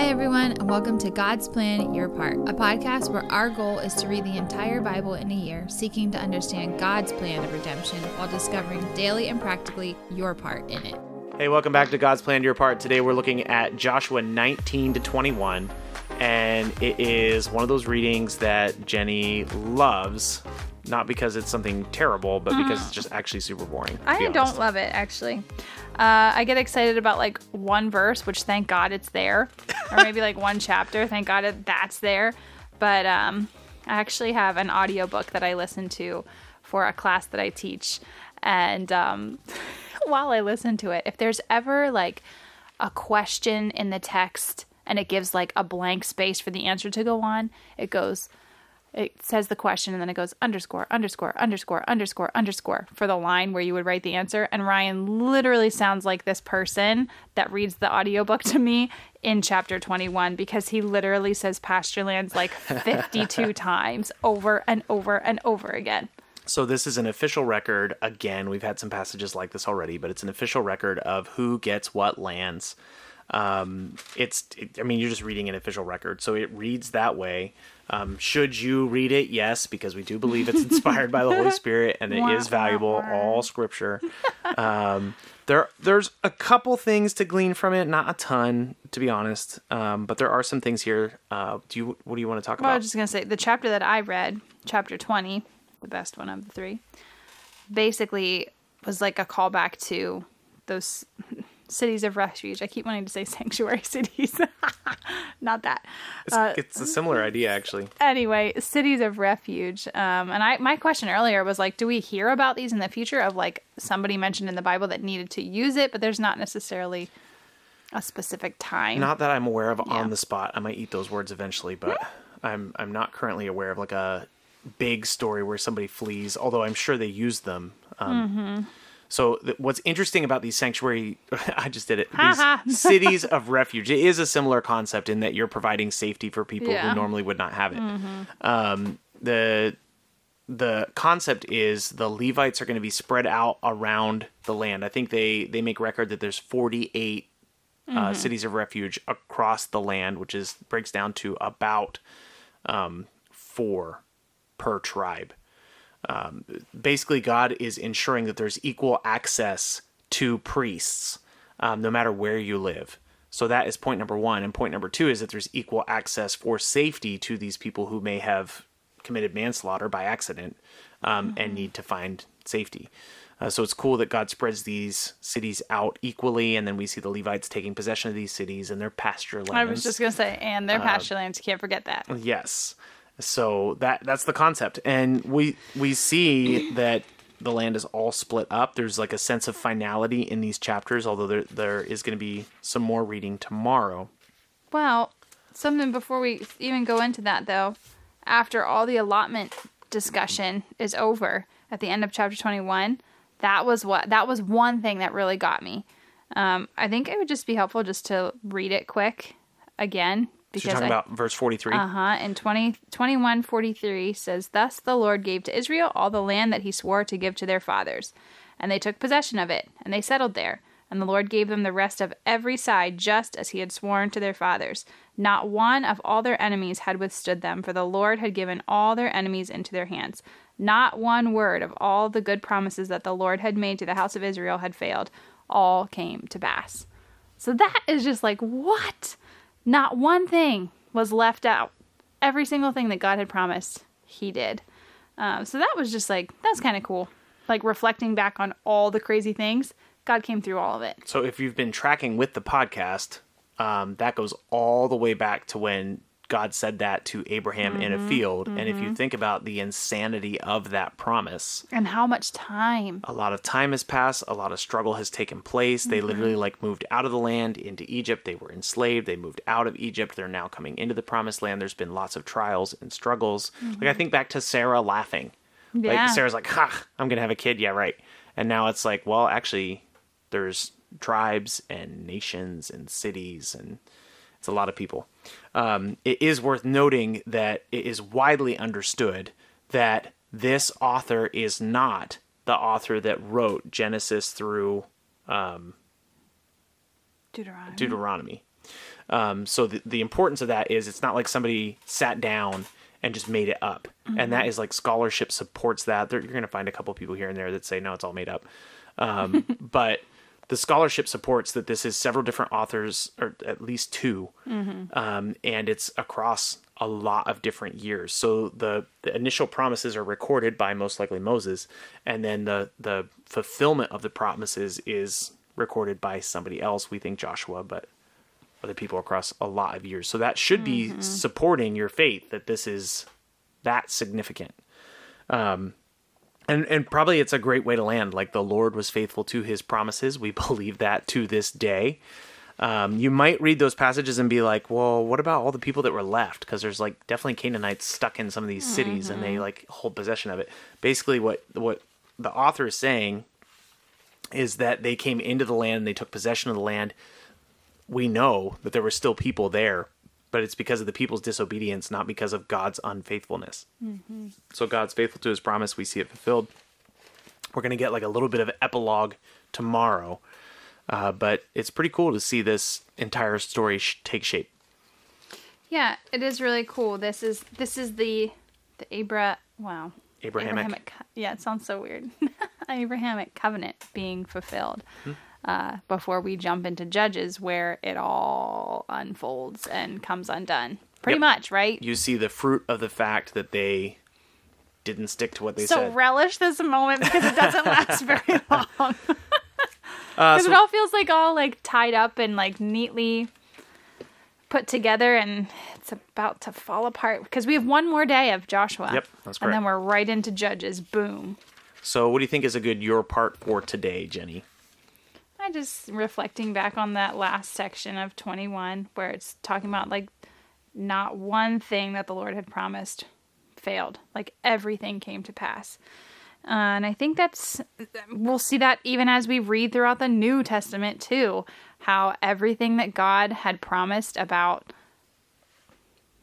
Hi, everyone, and welcome to God's Plan Your Part, a podcast where our goal is to read the entire Bible in a year, seeking to understand God's plan of redemption while discovering daily and practically your part in it. Hey, welcome back to God's Plan Your Part. Today we're looking at Joshua 19 to 21, and it is one of those readings that Jenny loves, not because it's something terrible, but because it's just actually super boring. I don't love it actually. Uh, I get excited about like one verse, which thank God it's there, or maybe like one chapter. Thank God it, that's there. But um, I actually have an audiobook that I listen to for a class that I teach, and um, while I listen to it, if there's ever like a question in the text and it gives like a blank space for the answer to go on, it goes it says the question and then it goes underscore underscore underscore underscore underscore for the line where you would write the answer and ryan literally sounds like this person that reads the audiobook to me in chapter 21 because he literally says pasture lands like 52 times over and over and over again So this is an official record. Again, we've had some passages like this already, but it's an official record of who gets what lands. Um, it's, it, I mean, you're just reading an official record, so it reads that way. Um, should you read it? Yes, because we do believe it's inspired by the Holy Spirit and it is valuable. All Scripture. Um, there, there's a couple things to glean from it, not a ton, to be honest. Um, but there are some things here. Uh, do you? What do you want to talk well, i was just going to say the chapter that i read chapter 20 the best one of the three basically was like a callback to those cities of refuge i keep wanting to say sanctuary cities not that It's, it's a similar idea, actually. anyway, cities of refuge. Um, and I, my question earlier was like, do we hear about these in the future of like somebody mentioned in the Bible that needed to use it, but there's not necessarily a specific time. Not that I'm aware of Yeah. on the spot. I might eat those words eventually, but I'm I'm not currently aware of like a big story where somebody flees. Although I'm sure they use them. Um, Mm-hmm. So th- what's interesting about these sanctuary, I just did it. These cities of refuge. It is a similar concept in that you're providing safety for people Yeah. Mm-hmm. who normally would not have it. Um, the the concept is the Levites are going to be spread out around the land. I think they they make record that there's 48 uh, cities of refuge across the land, which is breaks down to about um, four per tribe. Um, basically, God is ensuring that there's equal access to priests, um, no matter where you live. So that is point number one, and point number two is that there's equal access for safety to these people who may have committed manslaughter by accident um, and need to find safety. Uh, so it's cool that God spreads these cities out equally, and then we see the Levites taking possession of these cities and their pasture lands. I was just gonna say, and their pasture lands. You can't forget that. Yes. So that that's the concept, and we we see that the land is all split up. There's like a sense of finality in these chapters, although there there is going to be some more reading tomorrow. Well, something before we even go into that though, after all the allotment discussion is over at the end of chapter 21, that was what that was one thing that really got me. Um, I think it would just be helpful just to read it quick again So you're talking I, about verse 43. uh huh. And 20, 21 43 says, Thus the Lord gave to Israel all the land that he swore to give to their fathers. And they took possession of it, and they settled there. And the Lord gave them the rest of every side, just as he had sworn to their fathers. Not one of all their enemies had withstood them, for the Lord had given all their enemies into their hands. Not one word of all the good promises that the Lord had made to the house of Israel had failed. All came to pass. So that is just like, what? Not one thing was left out. Every single thing that God had promised, He did. Um, so that was just like, that's kind of cool. Like reflecting back on all the crazy things, God came through all of it. So if you've been tracking with the podcast, um, that goes all the way back to when God said that to Abraham in a mm-hmm. field. And if you mm-hmm. think about the insanity of that promise, And how much time. a lot of time has passed a lot of struggle has taken place. They mm-hmm. literally like moved out of the land into egypt. They were enslaved. They moved out of egypt. They're now coming into the promised land. There's been lots of trials and struggles. Like i think back to sarah laughing. Yeah. like sarah's like ha i'm gonna have a kid. Yeah right. And now it's like well actually there's tribes and nations and cities and it's a lot of people um, it is worth noting that it is widely understood that this author is not the author that wrote Genesis through Deuteronomy. Deuteronomy. Um, so the, the importance of that is it's not like somebody sat down and just made it up. And that is like scholarship supports that. There, you're going to find a couple people here and there that say, no, it's all made up. Um, but the scholarship supports that this is several different authors, or at least 2 um, and it's across a lot of different years. So the, the initial promises are recorded by most likely Moses, and then the the fulfillment of the promises is recorded by somebody else. We think Joshua, but other people across a lot of years. So that should be supporting your faith that this is that significant. Um, and and probably it's a great way to land. Like the Lord was faithful to His promises. We believe that to this day. Um, you might read those passages and be like, well, what about all the people that were left? Because there's like definitely Canaanites stuck in some of these cities and they like hold possession of it. Basically, what what the author is saying is that they came into the land and they took possession of the land. We know that there were still people there, but it's because of the people's disobedience, not because of God's unfaithfulness. So God's faithful to his promise. We see it fulfilled. We're going to get like a little bit of epilogue tomorrow. Uh, but it's pretty cool to see this entire story sh- take shape. Yeah, it is really cool. This is this is the the Abra wow. Abrahamic. co- Yeah, it sounds so weird. Abrahamic covenant being fulfilled. Uh, before we jump into Judges, where it all unfolds and comes undone, pretty Yep. much, right? You see the fruit of the fact that they didn't stick to what they so said. So relish this moment because it doesn't last very long. Uh, Because so- it all feels like all like tied up and like neatly put together, and it's about to fall apart. Because we have one more day of Joshua. Yep, that's And then we're right into Judges. Boom. so, what do you think is a good your part for today, Jenny? I just reflecting back on that last section of 21 where it's talking about like not one thing that the Lord had promised failed. Like everything came to pass. Uh, and I think that's we'll see that even as we read throughout the New Testament too, how everything that God had promised about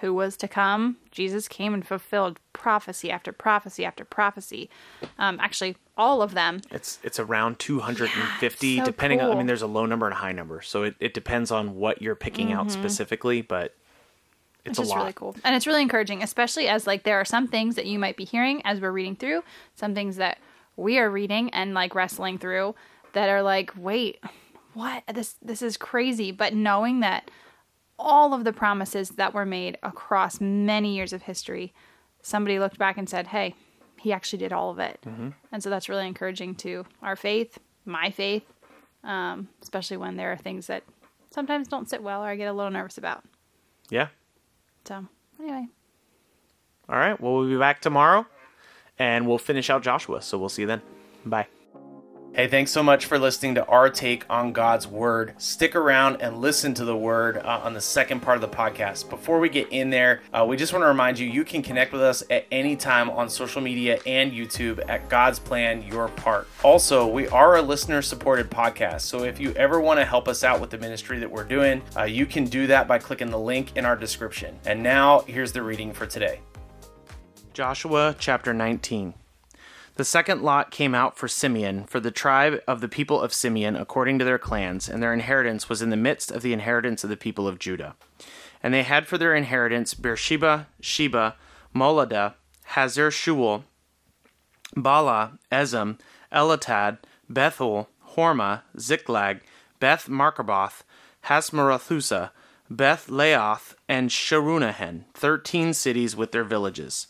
who was to come, Jesus came and fulfilled prophecy after prophecy after prophecy. Um, actually, all of them. It's it's around 250, Yeah, so depending on. I mean, there's a low number and a high number, so it, it depends on what you're picking out specifically, but it's which a lot. really cool and it's really encouraging especially as like there are some things that you might be hearing as we're reading through some things that we are reading and like wrestling through that are like wait what this this is crazy but knowing that all of the promises that were made across many years of history somebody looked back and said hey he actually did all of it and so that's really encouraging to our faith my faith um, especially when there are things that sometimes don't sit well or i get a little nervous about Yeah. so anyway All right. Well, we'll be back tomorrow, and we'll finish out Joshua. So we'll see you then. Bye. Hey, thanks so much for listening to our take on God's Word. Stick around and listen to the Word uh, on the second part of the podcast. Before we get in there, uh, we just want to remind you you can connect with us at any time on social media and YouTube at God's Plan Your Part. Also, we are a listener supported podcast, so if you ever want to help us out with the ministry that we're doing, uh, you can do that by clicking the link in our description. And now, here's the reading for today. Joshua chapter 19. The second lot came out for Simeon, for the tribe of the people of Simeon, according to their clans, and their inheritance was in the midst of the inheritance of the people of Judah. And they had for their inheritance Beersheba, Sheba, Moladah, Hazar Shual, Balah, Ezem, Eltolad, Bethel, Hormah, Ziklag, Beth Marcaboth, Hasmarathusa, Beth Laoth, and Sharunahen, thirteen cities with their villages.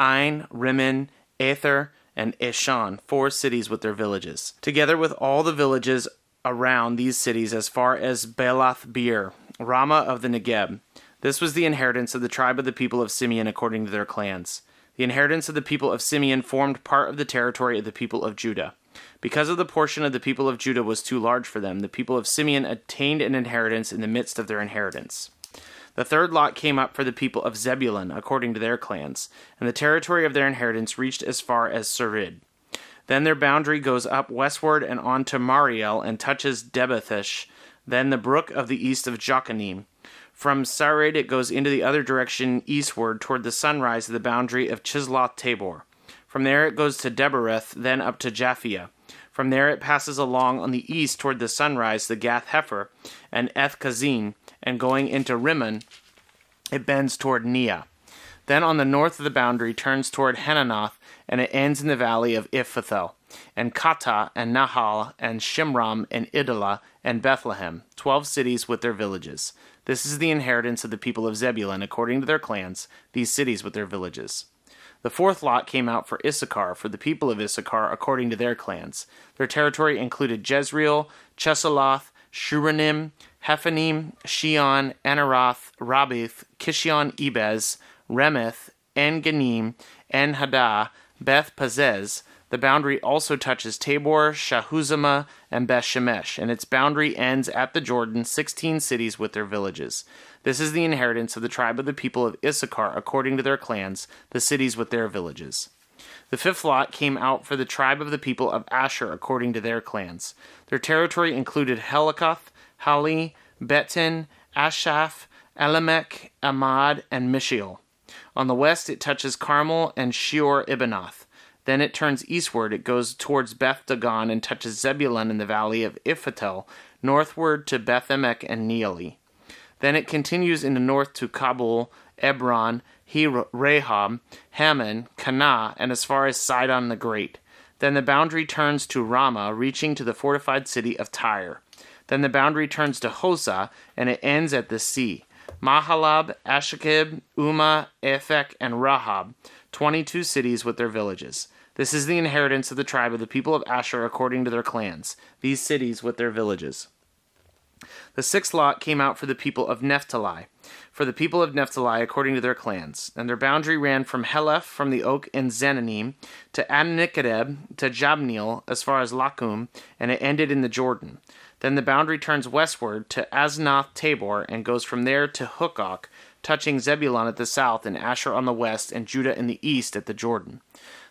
Ain, Rimmon, Ether, and Eshan, four cities with their villages, together with all the villages around these cities as far as Baalath Beer, Ramah of the Negeb. This was the inheritance of the tribe of the people of Simeon according to their clans. The inheritance of the people of Simeon formed part of the territory of the people of Judah. Because of the portion of the people of Judah was too large for them, the people of Simeon attained an inheritance in the midst of their inheritance. The third lot came up for the people of Zebulun according to their clans, and the territory of their inheritance reached as far as Sarid. Then their boundary goes up westward and on to Mareal and touches Debethish, then the brook of the east of Jochanim. From Sarid it goes into the other direction eastward toward the sunrise of the boundary of Chisloth Tabor. From there it goes to Daberath, then up to Japhia. From there it passes along on the east toward the sunrise, the Gath Hepher, and Eth Kazin, and going into Rimmon, it bends toward Neah. Then on the north of the boundary turns toward Hananoth, and it ends in the valley of Iphtahel, and Kata, and Nahal, and Shimram, and Idalah, and Bethlehem, twelve cities with their villages. This is the inheritance of the people of Zebulun according to their clans, these cities with their villages. The fourth lot came out for Issachar, for the people of Issachar according to their clans. Their territory included Jezreel, Chesulloth, Shuranim, Hephanim, Shion, Anaroth, Rabbith, Kishion Ebez, Remeth, En Gannim, En Haddah, Beth Pazzez. The boundary also touches Tabor, Shahuzama, and Beth Shemesh, and its boundary ends at the Jordan, sixteen cities with their villages. This is the inheritance of the tribe of the people of Issachar according to their clans, the cities with their villages. The fifth lot came out for the tribe of the people of Asher according to their clans. Their territory included Helkath, Hali, Beten, Ashaph, Elamech, Amad, and Mishiel. On the west, it touches Carmel and Shior Ibanoth. Then it turns eastward. It goes towards Beth Dagon and touches Zebulun in the valley of Iphtahel, northward to Beth Emek and Neeli. Then it continues in the north to Cabul, Ebron, Rehob, Hammon, Kanah, and as far as Sidon the Great. Then the boundary turns to Ramah, reaching to the fortified city of Tyre. Then the boundary turns to Hosah, and it ends at the sea. Mahalab, Ashakib, Ummah, Ephek, and Rahab, twenty-two cities with their villages. This is the inheritance of the tribe of the people of Asher according to their clans, these cities with their villages. The sixth lot came out for the people of Naphtali, for the people of Naphtali according to their clans, and their boundary ran from Heleph from the oak in Zaanannim to Adnikadeb to Jabneel as far as Lakkum, and it ended in the Jordan. Then the boundary turns westward to Aznoth Tabor and goes from there to Hukkok, touching Zebulun at the south and Asher on the west and Judah in the east at the Jordan.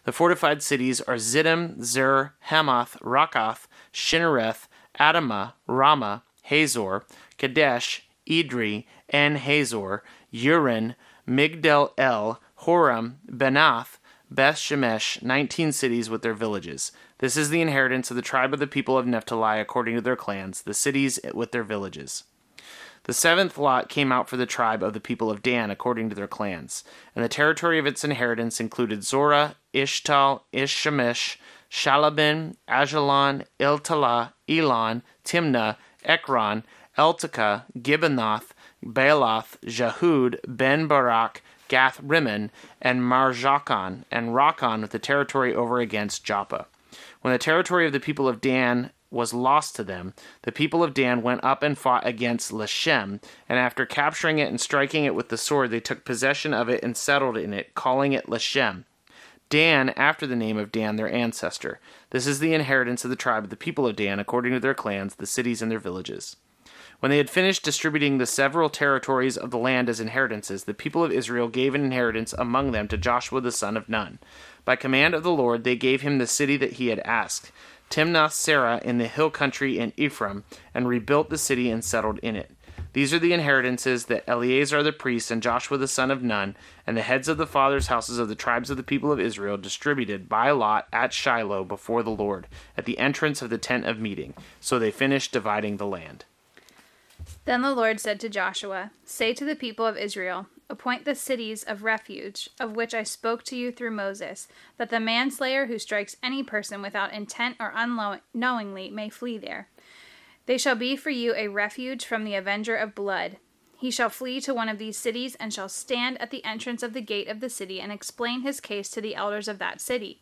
The fortified cities are Ziddim, Zer, Hammath, Rakkath, Shinnereth, Adamah, Ramah, Hazor, Kadesh, Edrei, En Hazor, Urin, Migdal El, Horem, Benath, Beth Shemesh, nineteen cities with their villages. This is the inheritance of the tribe of the people of Naphtali according to their clans, the cities with their villages. The seventh lot came out for the tribe of the people of Dan according to their clans, and the territory of its inheritance included Zorah, Ishtal, Ishshemish, Shaalabbin, Aijalon, Iltala, Elon, Timnah, Ekron, Eltekeh, Gibbenoth, Baalath, Jehud, Ben Barak, Gath Rimmon, and Marjakan, and Rakkon with the territory over against Joppa. When the territory of the people of Dan was lost to them, the people of Dan went up and fought against Leshem, and after capturing it and striking it with the sword, they took possession of it and settled in it, calling it Leshem. Dan, after the name of Dan, their ancestor. This is the inheritance of the tribe of the people of Dan, according to their clans, the cities and their villages. When they had finished distributing the several territories of the land as inheritances, the people of Israel gave an inheritance among them to Joshua the son of Nun. By command of the Lord, they gave him the city that he had asked, Timnath Serah in the hill country in Ephraim, and rebuilt the city and settled in it. These are the inheritances that Eleazar the priest and Joshua the son of Nun, and the heads of the fathers' houses of the tribes of the people of Israel distributed by lot at Shiloh before the Lord, at the entrance of the tent of meeting. So they finished dividing the land. Then the Lord said to Joshua, Say to the people of Israel, Appoint the cities of refuge, of which I spoke to you through Moses, that the manslayer who strikes any person without intent or unknowingly may flee there. They shall be for you a refuge from the avenger of blood. He shall flee to one of these cities and shall stand at the entrance of the gate of the city and explain his case to the elders of that city.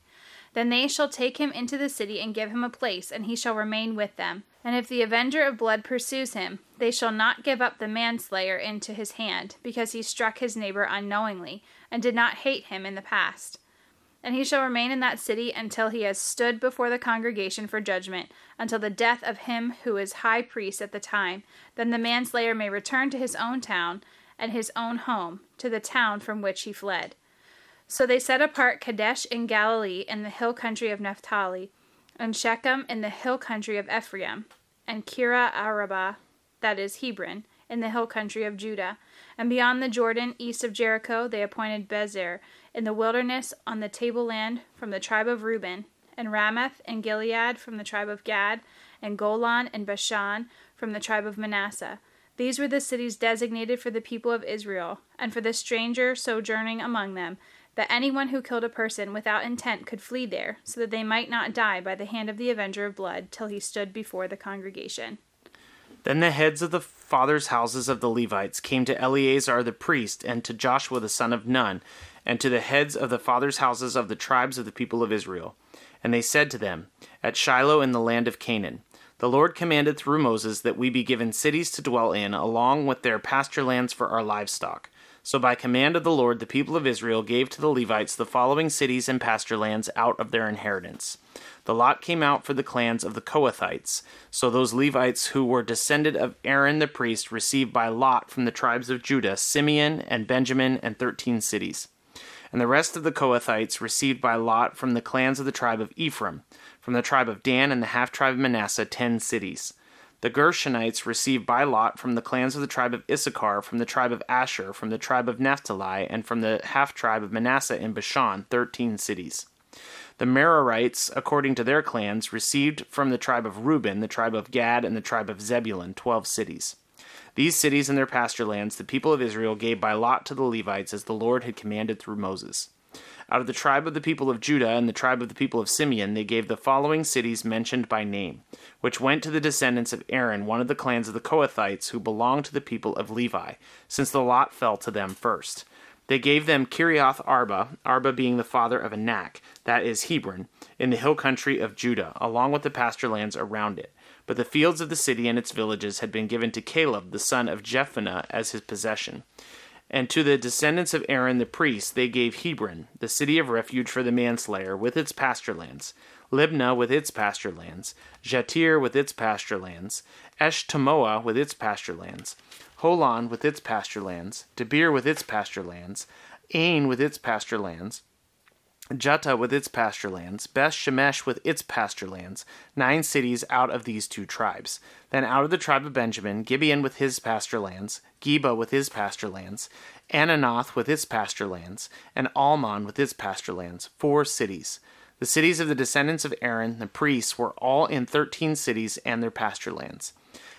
Then they shall take him into the city and give him a place, and he shall remain with them. And if the avenger of blood pursues him, they shall not give up the manslayer into his hand, because he struck his neighbor unknowingly, and did not hate him in the past. And he shall remain in that city until he has stood before the congregation for judgment, until the death of him who is high priest at the time. Then the manslayer may return to his own town and his own home, to the town from which he fled. So they set apart Kadesh in Galilee in the hill country of Naphtali, and Shechem in the hill country of Ephraim, and Kiriath Arba, that is Hebron, in the hill country of Judah. And beyond the Jordan, east of Jericho, they appointed Bezer in the wilderness on the tableland from the tribe of Reuben, and Ramoth and Gilead from the tribe of Gad, and Golan and Bashan from the tribe of Manasseh. These were the cities designated for the people of Israel, and for the stranger sojourning among them, that anyone who killed a person without intent could flee there, so that they might not die by the hand of the avenger of blood till he stood before the congregation. Then the heads of the fathers' houses of the Levites came to Eleazar the priest, and to Joshua the son of Nun, and to the heads of the fathers' houses of the tribes of the people of Israel. And they said to them, At Shiloh in the land of Canaan, the Lord commanded through Moses that we be given cities to dwell in, along with their pasture lands for our livestock. So by command of the Lord, the people of Israel gave to the Levites the following cities and pasture lands out of their inheritance. The lot came out for the clans of the Kohathites. So those Levites who were descended of Aaron the priest received by lot from the tribes of Judah Simeon and Benjamin and thirteen cities. And the rest of the Kohathites received by lot from the clans of the tribe of Ephraim, from the tribe of Dan and the half tribe of Manasseh, ten cities. The Gershonites received by lot from the clans of the tribe of Issachar, from the tribe of Asher, from the tribe of Naphtali, and from the half tribe of Manasseh in Bashan, thirteen cities. The Merarites, according to their clans, received from the tribe of Reuben, the tribe of Gad, and the tribe of Zebulun twelve cities. These cities and their pasture lands the people of Israel gave by lot to the Levites as the Lord had commanded through Moses. Out of the tribe of the people of Judah and the tribe of the people of Simeon, they gave the following cities mentioned by name, which went to the descendants of Aaron, one of the clans of the Kohathites, who belonged to the people of Levi, since the lot fell to them first. They gave them Kiriath Arba, Arba being the father of Anak, that is Hebron, in the hill country of Judah, along with the pasture lands around it. But the fields of the city and its villages had been given to Caleb, the son of Jephunneh, as his possession. And to the descendants of Aaron the priest they gave Hebron, the city of refuge for the manslayer, with its pasture lands, Libnah with its pasture lands, Jattir with its pasture lands, Eshtemoa with its pasture lands, Holon with its pasture lands, Debir with its pasture lands, Ain with its pasture lands, Juttah with its pasture lands, Beth Shemesh with its pasture lands, nine cities out of these two tribes. Then out of the tribe of Benjamin, Gibeon with his pasture lands, Geba with his pasture lands, Ananoth with its pasture lands, and Almon with its pasture lands, four cities. The cities of the descendants of Aaron, the priests, were all in thirteen cities and their pasture lands.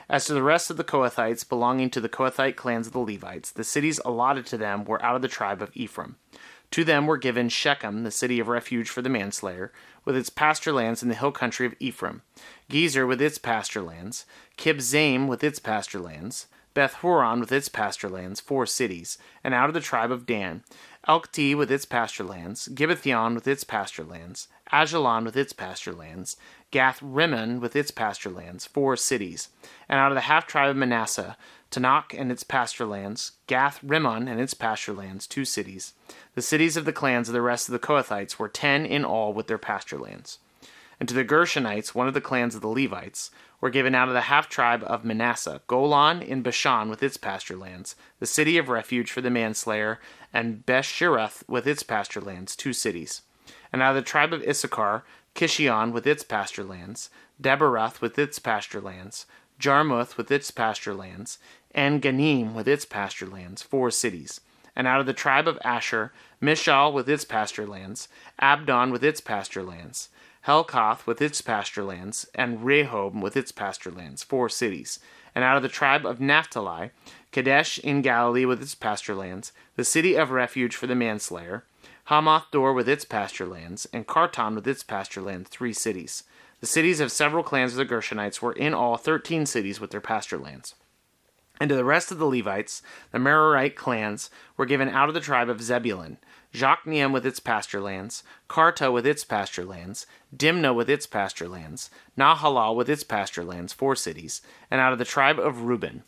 As to the rest of the Kohathites belonging to the Kohathite clans of the Levites, the cities allotted to them were out of the tribe of Ephraim. To them were given Shechem, the city of refuge for the manslayer, with its pasture lands in the hill country of Ephraim, Gezer with its pasture lands, Kibzaim with its pasture lands, Beth Horon with its pasture lands, four cities, and out of the tribe of Dan, Elkti with its pasture lands, Gibbethon with its pasture lands, Aijalon with its pasture lands, Gath Rimmon with its pasture lands, four cities, and out of the half tribe of Manasseh, Taanach and its pasture lands, Gath Rimmon and its pasture lands, two cities. The cities of the clans of the rest of the Kohathites were ten in all with their pasture lands. And to the Gershonites, one of the clans of the Levites, were given out of the half tribe of Manasseh, Golan in Bashan with its pasture lands, the city of refuge for the manslayer, and Beshirath with its pasture lands, two cities. And out of the tribe of Issachar, Kishion with its pasture lands, Daberath with its pasture lands, Jarmuth with its pasture lands, and Ganim with its pasture lands, four cities. And out of the tribe of Asher, Mishal with its pasture lands, Abdon with its pasture lands, Helkath with its pasture lands, and Rehob with its pasture lands, four cities. And out of the tribe of Naphtali, Kadesh in Galilee with its pasture lands, the city of refuge for the manslayer, Hammoth Dor with its pasture lands, and Kartan with its pasture lands, three cities. The cities of several clans of the Gershonites were in all thirteen cities with their pasture lands. And to the rest of the Levites, the Merarite clans were given out of the tribe of Zebulun, Jokneam with its pasture lands, Kartah with its pasture lands, Dimnah with its pasture lands, Nahalal with its pasture lands, four cities, and out of the tribe of Reuben.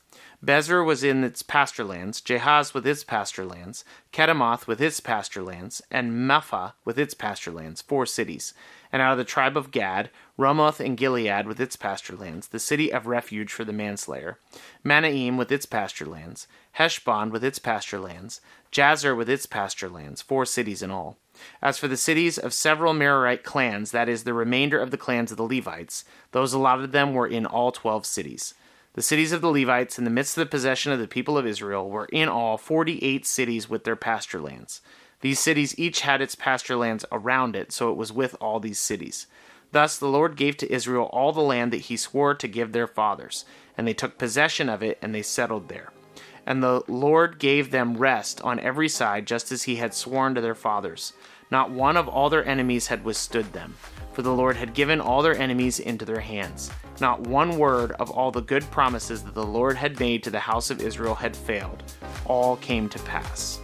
Bezer was in its pasture lands, Jahaz with its pasture lands, Kedemoth with its pasture lands, and Mepha with its pasture lands, four cities. And out of the tribe of Gad, Ramoth and Gilead with its pasture lands, the city of refuge for the manslayer, Mahanaim with its pasture lands, Heshbon with its pasture lands, Jazer with its pasture lands, four cities in all. As for the cities of several Merarite clans, that is, the remainder of the clans of the Levites, those allotted them were in all twelve cities. The cities of the Levites in the midst of the possession of the people of Israel were in all forty eight cities with their pasture lands. These cities each had its pasture lands around it, so it was with all these cities. Thus the Lord gave to Israel all the land that he swore to give their fathers, and they took possession of it, and they settled there. And the Lord gave them rest on every side, just as he had sworn to their fathers. Not one of all their enemies had withstood them, for the Lord had given all their enemies into their hands. Not one word of all the good promises that the Lord had made to the house of Israel had failed. All came to pass.